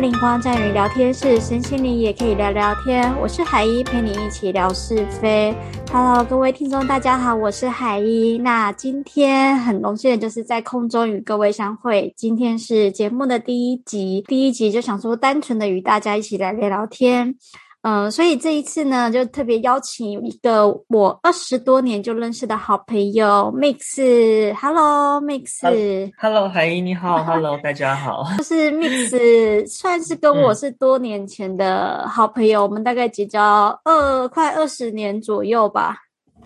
灵光在于聊天室，神仙你也可以聊聊天。我是海一，陪你一起聊是非。Hello，各位听众，大家好，我是海一。那今天很荣幸的就是在空中与各位相会。今天是节目的第一集，第一集就想说单纯的与大家一起来聊聊天。嗯，所以这一次呢，就特别邀请一个我二十多年就认识的好朋友 Mix。Hello，Mix。Hello，海怡你好。Hello，大家好。就是 Mix，算是跟我是多年前的好朋友，我们大概结交二快二十年左右吧。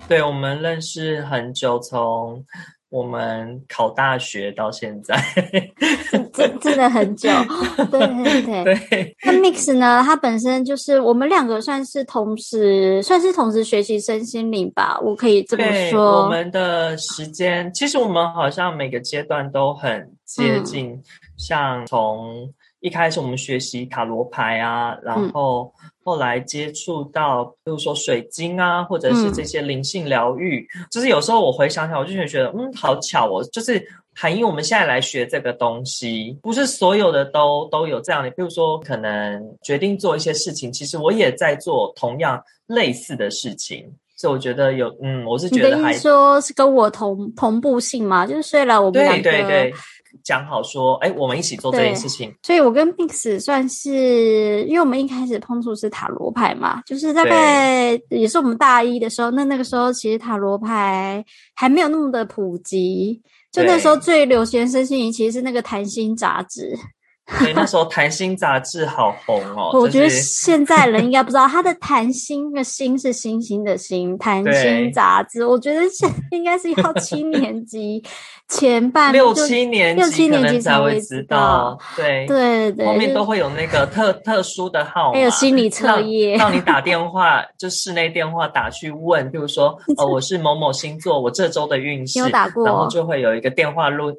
对，我们认识很久，从。我们考大学到现在，真真的很久。对对对。那 Mix 呢？他本身就是我们两个算是同时，算是同时学习身心灵吧。我可以这么说。我们的时间，其实我们好像每个阶段都很接近。像从一开始我们学习塔罗牌啊，然后。后来接触到，比如说水晶啊，或者是这些灵性疗愈，就是有时候我回想起来，我就觉得，嗯，好巧哦，就是含义我们现在来学这个东西，不是所有的都都有这样的。比如说，可能决定做一些事情，其实我也在做同样类似的事情，所以我觉得有，嗯，我是觉得还说是跟我同同步性嘛，就是虽然我们两个。讲好说，哎，我们一起做这件事情。所以，我跟 Mix 算是，因为我们一开始碰触是塔罗牌嘛，就是大概也是我们大一的时候。那那个时候，其实塔罗牌还没有那么的普及。就那时候最流行身心灵，其实是那个谈心杂志。对，那时候谈心杂志好红哦。我觉得 现在人应该不知道，它的谈心的心是星星的星，谈心杂志。我觉得现应该是要七年级前半六七年六七年级才会知道。对对对，后面都会有那个特特殊的号码，还有心理测验，让你打电话就室内电话打去问，比如说呃 我是某某星座，我这周的运势，有打过，然后就会有一个电话录。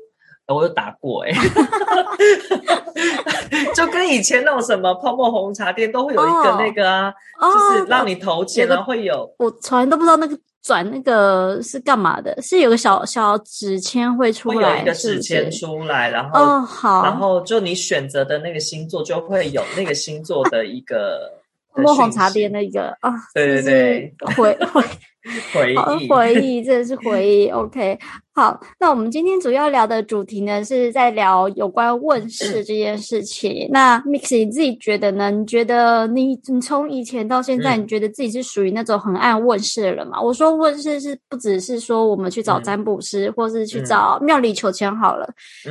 我有打过哎，就跟以前那种什么泡沫红茶店都会有一个那个啊，就是让你投钱啊，会有。我从来都不知道那个转那个是干嘛的，是有个小小纸签会出来，会有一个纸签出来，然后哦好，然后就你选择的那个星座就会有那个星座的一个泡沫红茶店的一个啊，对对对，回回。回忆，回忆，真的是回忆。OK，好，那我们今天主要聊的主题呢，是在聊有关问世这件事情。那 Mix，你自己觉得呢？你觉得你你从以前到现在，你觉得自己是属于那种很爱问世的人吗？我说问世是不只是说我们去找占卜师，或是去找庙里求签好了。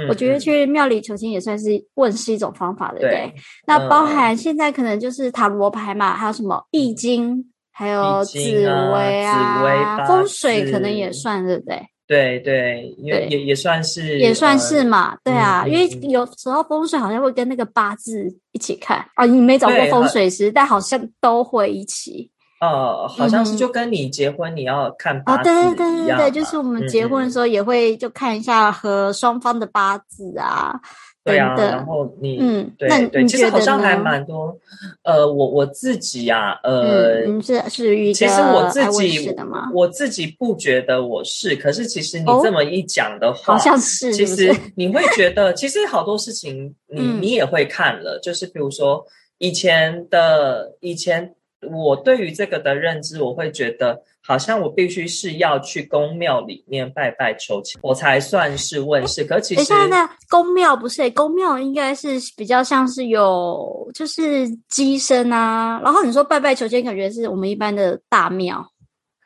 我觉得去庙里求签也算是问世一种方法，对不对？那包含现在可能就是塔罗牌嘛，还有什么易经。还有紫薇啊，风水可能也算，对不对？对对，也也也算是，也算是嘛。对啊，因为有时候风水好像会跟那个八字一起看啊。你没找过风水师，但好像都会一起。呃，好像是就跟你结婚你要看八字对对对对对，就是我们结婚的时候也会就看一下和双方的八字啊。对啊，然后你嗯，对对，其实好像还蛮多。呃，我我自己呀，呃，是是一其实我自己我自己不觉得我是，可是其实你这么一讲的话，好像是，其实你会觉得，其实好多事情 你你也会看了，就是比如说以前的以前。我对于这个的认知，我会觉得好像我必须是要去宫庙里面拜拜求签，我才算是问世。可其实现在宫庙不是，宫庙应该是比较像是有就是机身啊。然后你说拜拜求签，感觉是我们一般的大庙。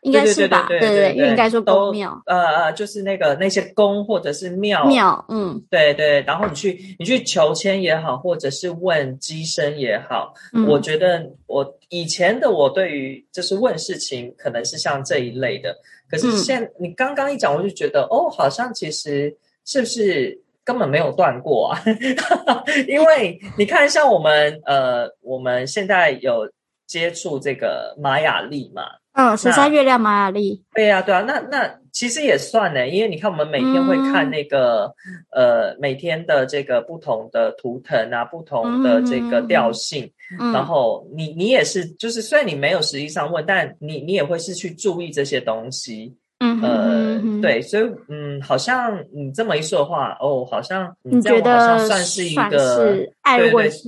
应该是吧，对对对，应该说宫庙，呃呃，就是那个那些宫或者是庙庙，嗯，对对，然后你去你去求签也好，或者是问机身也好，我觉得我以前的我对于就是问事情可能是像这一类的，可是现你刚刚一讲，我就觉得哦，好像其实是不是根本没有断过啊？因为你看，像我们呃，我们现在有接触这个玛雅历嘛。嗯，十三月亮玛雅历。对呀，对啊，那那其实也算呢，因为你看，我们每天会看那个呃，每天的这个不同的图腾啊，不同的这个调性，然后你你也是，就是虽然你没有实际上问，但你你也会是去注意这些东西。嗯呃，对，所以嗯，好像你这么一说的话，哦，好像你觉得算是一个爱问是，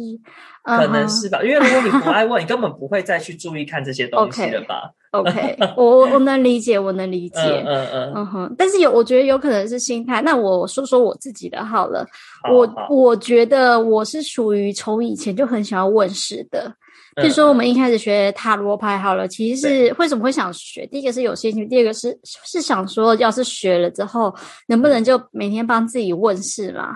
可能是吧？因为如果你不爱问，你根本不会再去注意看这些东西了吧？OK，我我能理解，我能理解，嗯嗯嗯哼。但是有，我觉得有可能是心态。那我说说我自己的好了，我我觉得我是属于从以前就很想要问世的。就说我们一开始学塔罗牌好了，其实是为什么会想学？第一个是有兴趣，第二个是是想说，要是学了之后，能不能就每天帮自己问世嘛？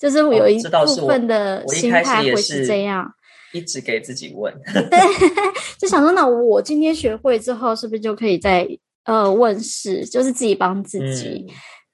就是有一部分的心态会是这样，一直给自己问。对，就想说，那我今天学会之后，是不是就可以在呃问事，就是自己帮自己？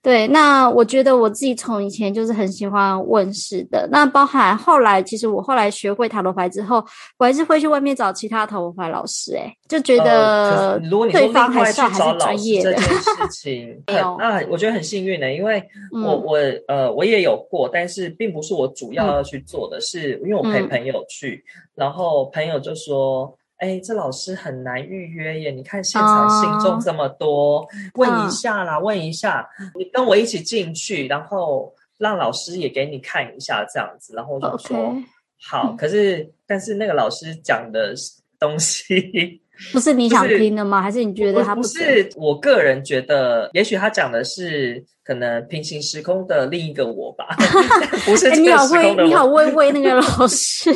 对，那我觉得我自己从以前就是很喜欢问事的。那包含后来，其实我后来学会塔罗牌之后，我还是会去外面找其他塔罗牌老师。哎，就觉得对方还是还是专业的。这件事情，那我觉得很幸运的，因为我我呃我也有过，但是并不是我主要要去做的，是因为我陪朋友去，然后朋友就说。哎，这老师很难预约耶！你看现场信众这么多，问一下啦，问一下，你跟我一起进去，然后让老师也给你看一下这样子，然后我就说好。可是，但是那个老师讲的东西 不是你想听的吗？还是你觉得他不是？我个人觉得，也许他讲的是。可能平行时空的另一个我吧，不是你好会，你好 会为那个老师，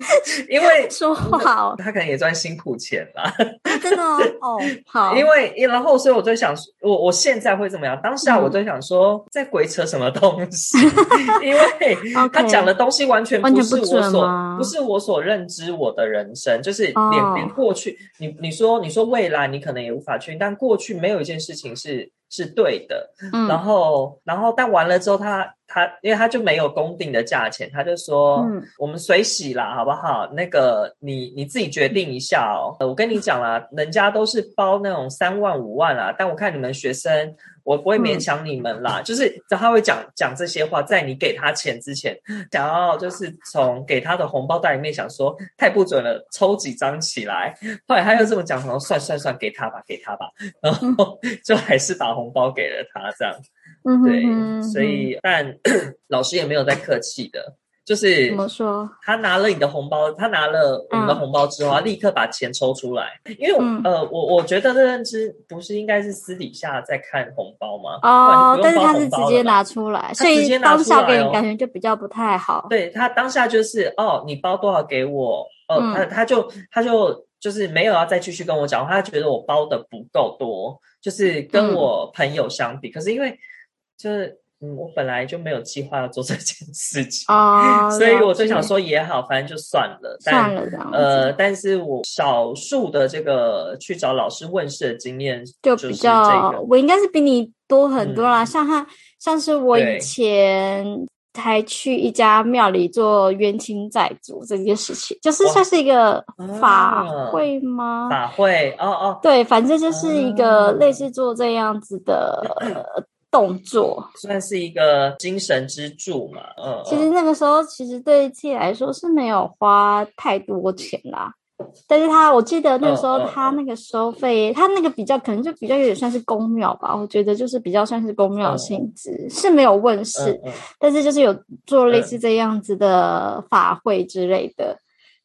因为说话，他可能也赚辛苦钱吧，真的哦，好，因为然后所以我就想，我我现在会怎么样？当下我就想说，在鬼扯什么东西？因为他讲的东西完全不是我所不是我所认知我的人生，就是连连过去，你你说你说未来，你可能也无法确定，但过去没有一件事情是。是对的，然后，然后，但完了之后，他他，因为他就没有公定的价钱，他就说，嗯我们随喜啦，好不好？那个，你你自己决定一下哦。我跟你讲啦，人家都是包那种三万五万啦，但我看你们学生。我不会勉强你们啦，就是他会讲讲这些话，在你给他钱之前，想要就是从给他的红包袋里面想说太不准了，抽几张起来。后来他又这么讲，说算算算，给他吧，给他吧，然后 就还是把红包给了他，这样。对，所以但 老师也没有在客气的。就是怎么说？他拿了你的红包，他拿了我们的红包之后，他立刻把钱抽出来。因为呃，我我觉得的认知不是应该是私底下在看红包吗？哦，但是他是直接拿出来，所以当下给你感觉就比较不太好。对他当下就是哦，你包多少给我？哦，他他就他就就是没有要再继续跟我讲，他觉得我包的不够多，就是跟我朋友相比。可是因为就是。嗯，我本来就没有计划要做这件事情，哦，所以我就想说也好，反正就算了，算了呃，但是我少数的这个去找老师问事的经验，就比较，我应该是比你多很多啦。像他，像是我以前还去一家庙里做冤亲债主这件事情，就是算是一个法会吗？法会，哦哦，对，反正就是一个类似做这样子的。动作。算是一个精神支柱嘛，嗯，其实那个时候其实对自己来说是没有花太多钱啦，但是他我记得那时候他那个收费，他那个比较可能就比较有点算是公庙吧，我觉得就是比较算是公庙性质，是没有问世，但是就是有做类似这样子的法会之类的。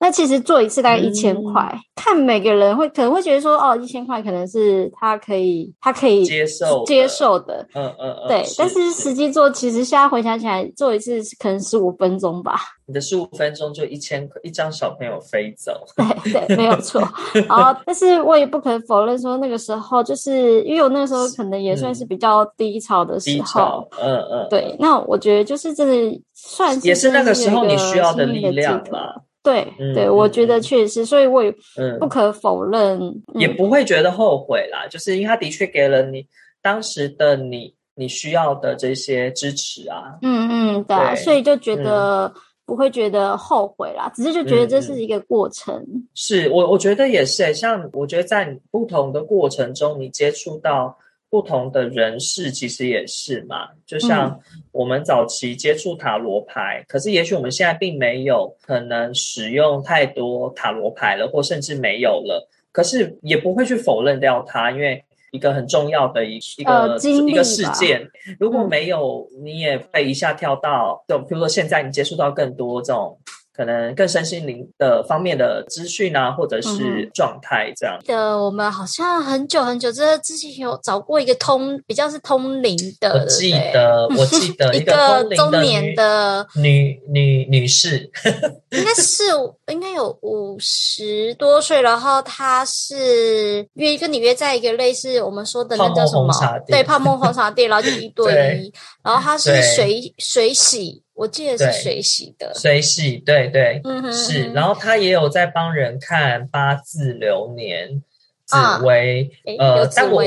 那其实做一次大概一千块，看每个人会可能会觉得说，哦，一千块可能是他可以他可以接受接受的，嗯嗯，对。但是实际做，其实现在回想起来，做一次可能十五分钟吧。你的十五分钟就一千块，一张小朋友飞走。对对，没有错。好，但是我也不可否认说，那个时候就是因为我那个时候可能也算是比较低潮的时候，嗯嗯，对。那我觉得就是真的算是也是那个时候你需要的力量吧。对对，我觉得确实，所以我也不可否认，也不会觉得后悔啦。就是因为他的确给了你当时的你你需要的这些支持啊。嗯嗯，对，所以就觉得不会觉得后悔啦，只是就觉得这是一个过程。是我我觉得也是，像我觉得在不同的过程中，你接触到。不同的人士其实也是嘛，就像我们早期接触塔罗牌，可是也许我们现在并没有可能使用太多塔罗牌了，或甚至没有了。可是也不会去否认掉它，因为一个很重要的一一个一个事件。如果没有，你也会一下跳到，就比如说现在你接触到更多这种。可能更身心灵的方面的资讯啊，或者是状态这样。的，我们好像很久很久之之前有找过一个通，比较是通灵的。我记得，我记得一个中年的女女女士，应该是应该有五十多岁，然后她是约跟你约在一个类似我们说的那叫什么？对，泡沫红茶店，然后就一 对一，然后她是水水洗。我记得是水洗的，水洗，对对，是。然后他也有在帮人看八字、流年、紫薇，呃，但我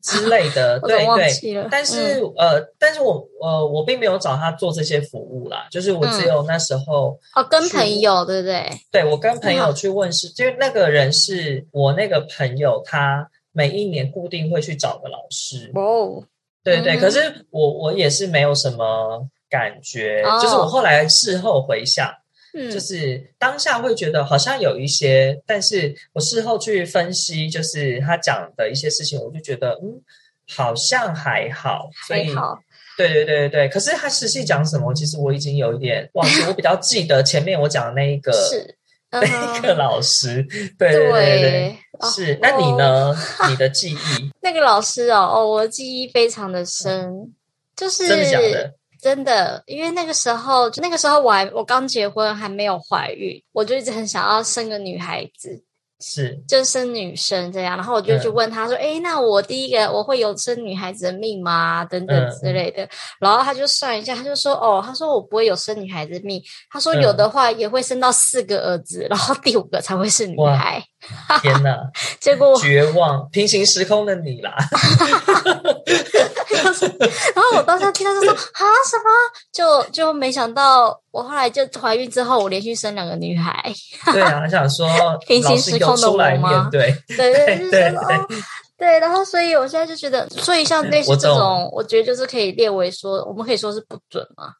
之类的，对对。但是呃，但是我呃，我并没有找他做这些服务啦，就是我只有那时候哦，跟朋友对不对？对，我跟朋友去问是，就是那个人是我那个朋友，他每一年固定会去找个老师哦，对对。可是我我也是没有什么。感觉就是我后来事后回想，就是当下会觉得好像有一些，但是我事后去分析，就是他讲的一些事情，我就觉得嗯，好像还好，还好，对对对对对。可是他实际讲什么，其实我已经有一点忘记。我比较记得前面我讲的那一个是那一个老师，对对对对，是。那你呢？你的记忆？那个老师哦哦，我记忆非常的深，就是真的假的？真的，因为那个时候，那个时候我还我刚结婚，还没有怀孕，我就一直很想要生个女孩子，是，就生女生这样。然后我就去问他说：“哎，那我第一个我会有生女孩子的命吗？等等之类的。”然后他就算一下，他就说：“哦，他说我不会有生女孩子命，他说有的话也会生到四个儿子，然后第五个才会是女孩。”天哪！结果绝望，平行时空的你啦。然后我当时听到就说 啊什么？就就没想到，我后来就怀孕之后，我连续生两个女孩。对啊，想说 平行时空的我吗？对对对对对。然后，所以我现在就觉得，所以像类似这种，我觉得就是可以列为说，我们可以说是不准嘛。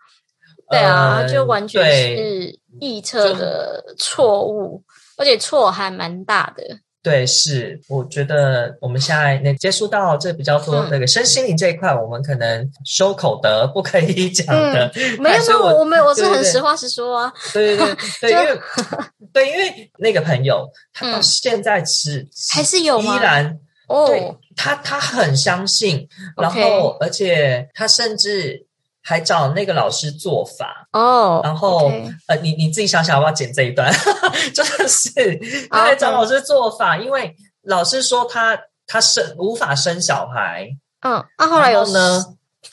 对啊，就完全是预测的错误。而且错还蛮大的，对，是我觉得我们现在能接触到这比较多那个身心灵这一块，我们可能收口德不可以讲的，没有，我我没有，我是很实话实说啊，对对对，因为 对，因为那个朋友他到现在是还是有依然哦，他他很相信，然后而且他甚至。还找那个老师做法哦，然后呃，你你自己想想要不要剪这一段？真的是他还找老师做法，因为老师说他他生无法生小孩，嗯，那后来有呢？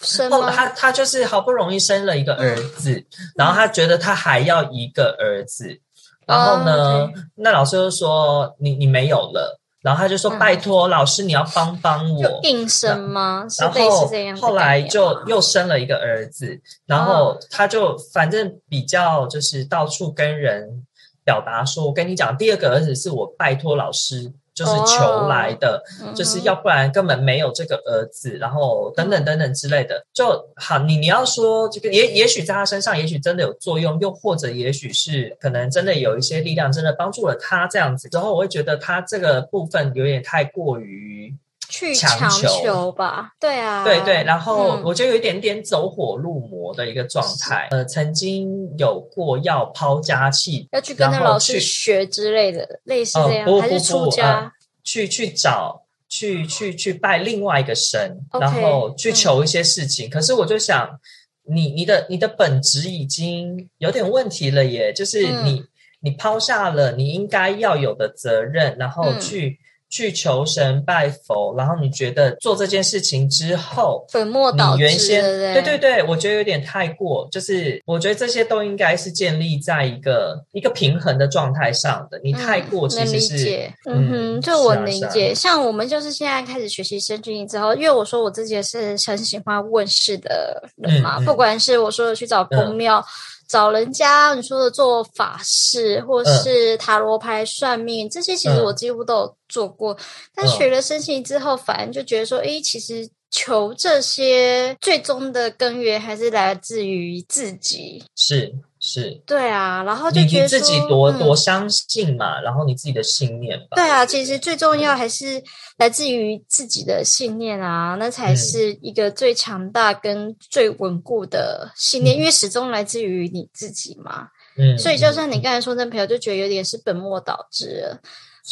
生他他就是好不容易生了一个儿子，然后他觉得他还要一个儿子，然后呢，那老师就说你你没有了。然后他就说：“拜托老师，你要帮帮我。”应生吗？然后后来就又生了一个儿子，然后他就反正比较就是到处跟人表达说：“我跟你讲，第二个儿子是我拜托老师。”就是求来的，就是要不然根本没有这个儿子，然后等等等等之类的，就好。你你要说这个，也也许在他身上，也许真的有作用，又或者也许是可能真的有一些力量，真的帮助了他这样子。之后我会觉得他这个部分有点太过于去强求吧？对啊，对对。然后我就有一点点走火入魔的一个状态。呃，曾经有过要抛家弃，要去跟那老师学之类的，类似这样，还是出家？去去找去去去拜另外一个神，然后去求一些事情。可是我就想，你你的你的本质已经有点问题了，耶，就是你你抛下了你应该要有的责任，然后去。去求神拜佛，然后你觉得做这件事情之后，粉末倒置，对对对，我觉得有点太过，就是我觉得这些都应该是建立在一个一个平衡的状态上的。你太过其实是，嗯哼，就我理解。像我们就是现在开始学习生经之后，因为我说我自己是很喜欢问世的人嘛，不管是我说的去找公庙。找人家你说的做法事，或是塔罗牌算命，这些其实我几乎都有做过。但学了身心之后，反而就觉得说，诶，其实求这些最终的根源还是来自于自己。是。是，对啊，然后就你觉得你自己多多相信嘛，然后你自己的信念吧。对啊，其实最重要还是来自于自己的信念啊，那才嗯是一个最强大跟最稳固的信念，因为始终来自于你自己嘛。嗯，所以就算你刚才说那朋友就觉得有点是本末倒置了。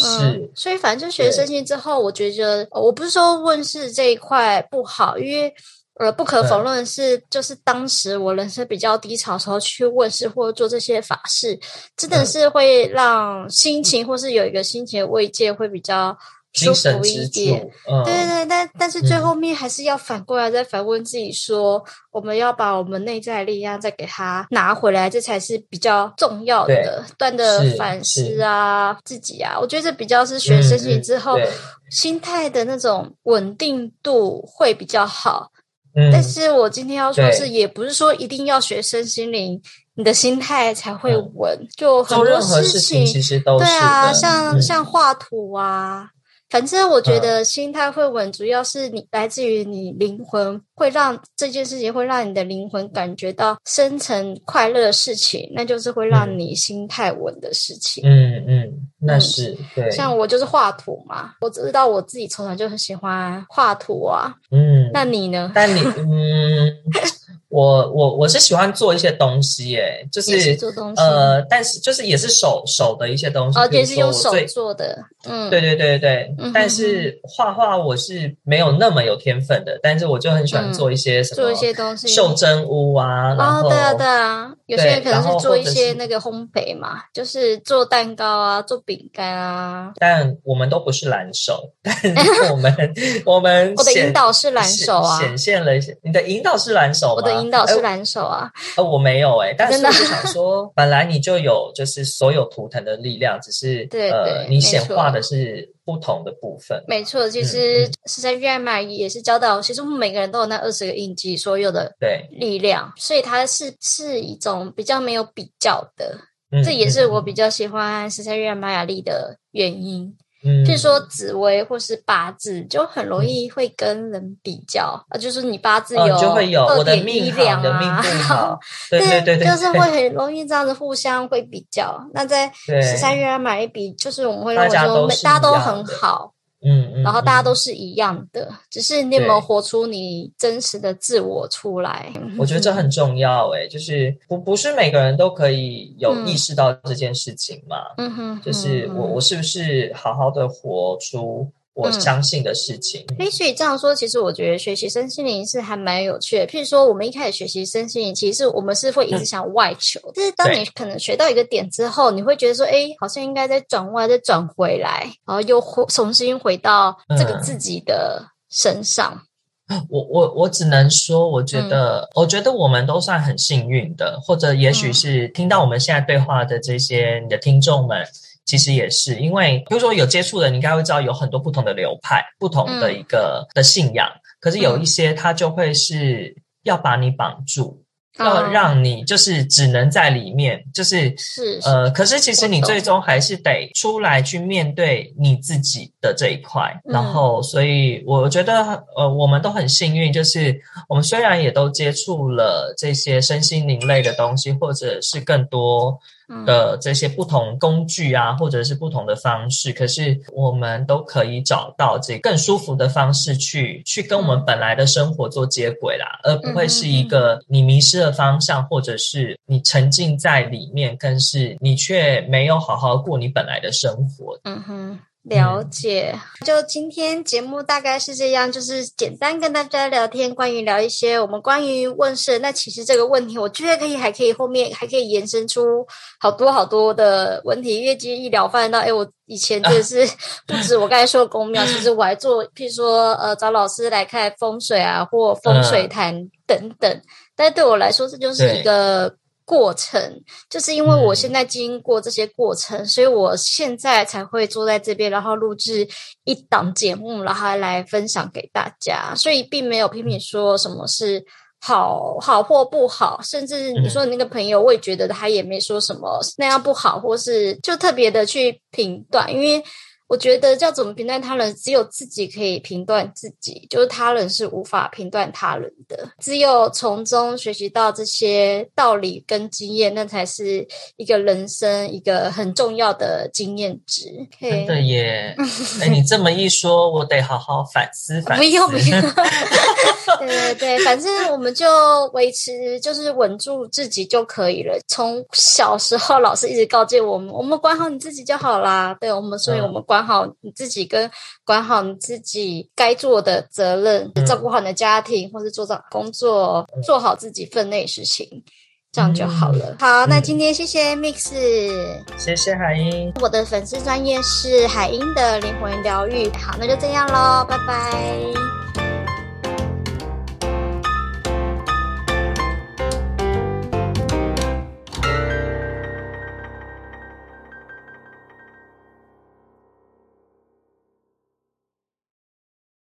嗯是，所以反正就学生心之后，我觉得呃我不是说问世这一块不好，因为呃不可否认是，就是当时我人生比较低潮的时候去问世或者做这些法事，真的嗯是会让心情或是有一个心情的慰藉会比较舒服一点。嗯，对对对，但但是最嗯后面还是要反过来再反问自己说，我们要把我们内在力量再给它拿回来，这才是比较重要的。不断的反思啊，自己啊，我觉得这比较是学身心之后、嗯心态的那种稳定度会比较好。嗯，但是我今天要说的是，也不是说一定要学身心灵，你的心态才会嗯稳。就很多做任何事情情其实都是对啊，像、嗯像画图啊，反正我觉嗯得心态会稳，主要是你来自于你灵魂，会让这件事情会让你的灵魂感觉到深层快乐的事情，那就是会让嗯你心态稳的事情。嗯嗯，那嗯是对，像我就是画图嘛，我知道我自己从小就很喜欢画图啊。嗯，那你呢？但你嗯，我我我是喜欢做一些东西，哎，就是是做东西，呃，但是就是也是手手的一些东西，哦，也是用手做的，嗯，对对对对嗯，但是画画我是没有那么有天分的，但是我就很喜欢嗯做一些什么做一些东西，袖珍屋啊，然哦，后对啊，对啊，有些人可能是做一些那个烘焙嘛，就是做蛋糕啊，做饼干啊。但我们都不是蓝手，但是 我们我们我的引导是蓝手啊显显现了一些。你的引导是蓝手吗？我的引导是哎蓝手啊，呃，我没有哎、但是我就想说，本来你就有就是所有图腾的力量，只是对呃，你显化的是不同的部分。没错，其嗯实嗯十三月嘛也是教导，其实我们每个人都有那二十个印记，所有的对，力量，所以它是是一种比较没有比较的，嗯这也是我嗯比较喜欢十三月玛雅历的原因。嗯。譬如说紫薇或是八字，就很容易会跟人比较啊，就是你八字哦有就会有二我的点一命好，两你的命啊，不好，对对对对，就是会很容易这样子互相会比较。那在对十三月买一笔，就是我们会认为说大家都很好，嗯嗯，然后大家嗯。都是一样的，只是你有没有活出你真实的自我出来？我觉得这很重要诶，就是不不是每个人都可以有嗯。意识到这件事情嘛，嗯哼，就是我我是不是好好的活出我嗯。相信的事情？诶，所以这样说，其实我觉得学习身心灵是还蛮有趣的。譬如说，我们一开始学习身心灵，其实我们是会一直想外求，但是当你可能学到一个点之后，你会觉得说，哎，好像应该再转外，再转回来，然后又回重新回到这个嗯。自己的身上。我我我只能说，我觉得，嗯我觉得我们都算很幸运的，或者也许是听到我们现在对话的这些你的听众们，其实也是因为，比如说有接触的，你应该会知道有很多不同的流派，不同的嗯。一个、的信仰，可是有一些它就会是要把你绑住。要嗯让你就是只能在里面，就是是是呃，可是其实你最终还是得出来去面对你自己的这一块。嗯。然后，所以我觉得呃，我们都很幸运，就是我们虽然也都接触了这些身心灵类的东西，或者是更多嗯的这些不同工具啊，或者是不同的方式，可是我们都可以找到这更舒服的方式去去跟我们嗯。本来的生活做接轨啦，而不会是一个你迷失了方向，或者是你沉浸在里面，更是你却没有好好过你本来的生活。嗯哼，了解。就今天节目大概是这样，就是简单跟大家聊天，关于聊一些我们关于问世。那其实这个问题，我觉得可以还可以后面还可以延伸出好多好多的问题。因为今天一聊发现到，哎，我以前真的是 不止我刚才说的公庙，其实我还做，譬如说呃找老师来看风水啊，或风水坛等等。但是对我来说，这就是一个。过程，就是因为我嗯。现在经过这些过程，所以我现在才会坐在这边，然后录制一档节目，然后来分享给大家。所以并没有批评说什么是好好或不好，甚至你说你那个朋友，我也觉得他也没说什么那样不好，或是就特别的去评断，因为我觉得要怎么评断他人，只有自己可以评断自己，就是他人是无法评断他人的。只有从中学习到这些道理跟经验，那才是一个人生一个很重要的经验值。真的耶！哎，你这么一说，我得好好反思反思。不用不用，对对对，反正我们就维持，就是稳住自己就可以了。从小时候，老师一直告诫我们，我们管好你自己就好啦。对我们，所以我们管。好你自己，跟管好你自己该做的责任，照顾好你的家庭，或是做到工作，做好自己分内事情，这样就好了。好，那今天谢谢 Mix，谢谢海英，我的粉丝专业是海英的灵魂疗愈。好，那就这样喽，拜拜。